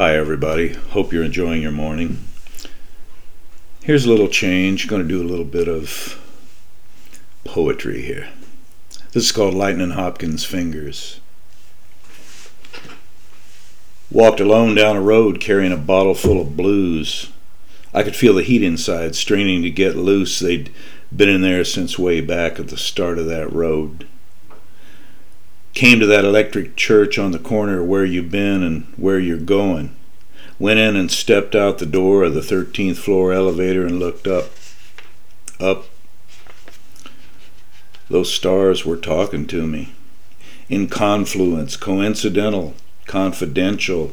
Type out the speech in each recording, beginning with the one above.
Hi, everybody. Hope you're enjoying your morning. Here's a little change. Going to do a little bit of poetry here. This is called Lightning Hopkins' Fingers. Walked alone down a road carrying a bottle full of blues. I could feel the heat inside, straining to get loose. They'd been in there since way back at the start of that road. Came to that electric church on the corner where you've been and where you're going. Went in and stepped out the door of the 13th floor elevator and looked up. Up. Those stars were talking to me. In confluence, coincidental, confidential,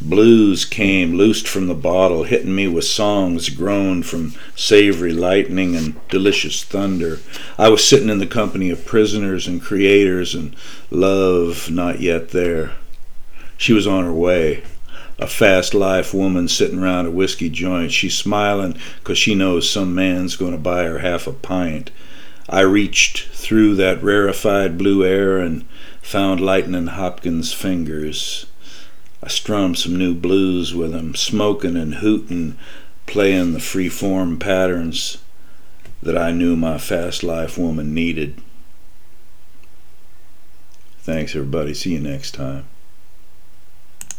Blues came loosed from the bottle, hitting me with songs grown from savory lightning and delicious thunder. I was sitting in the company of prisoners and creators and love not yet there. She was on her way. A fast life woman sitting around a whiskey joint. She's smiling 'cause she knows some man's going to buy her half a pint. I reached through that rarefied blue air and found Lightnin' Hopkins' fingers. I strummed some new blues with him, smoking and hooting, playing the free form patterns that I knew my fast life woman needed. Thanks, everybody. See you next time.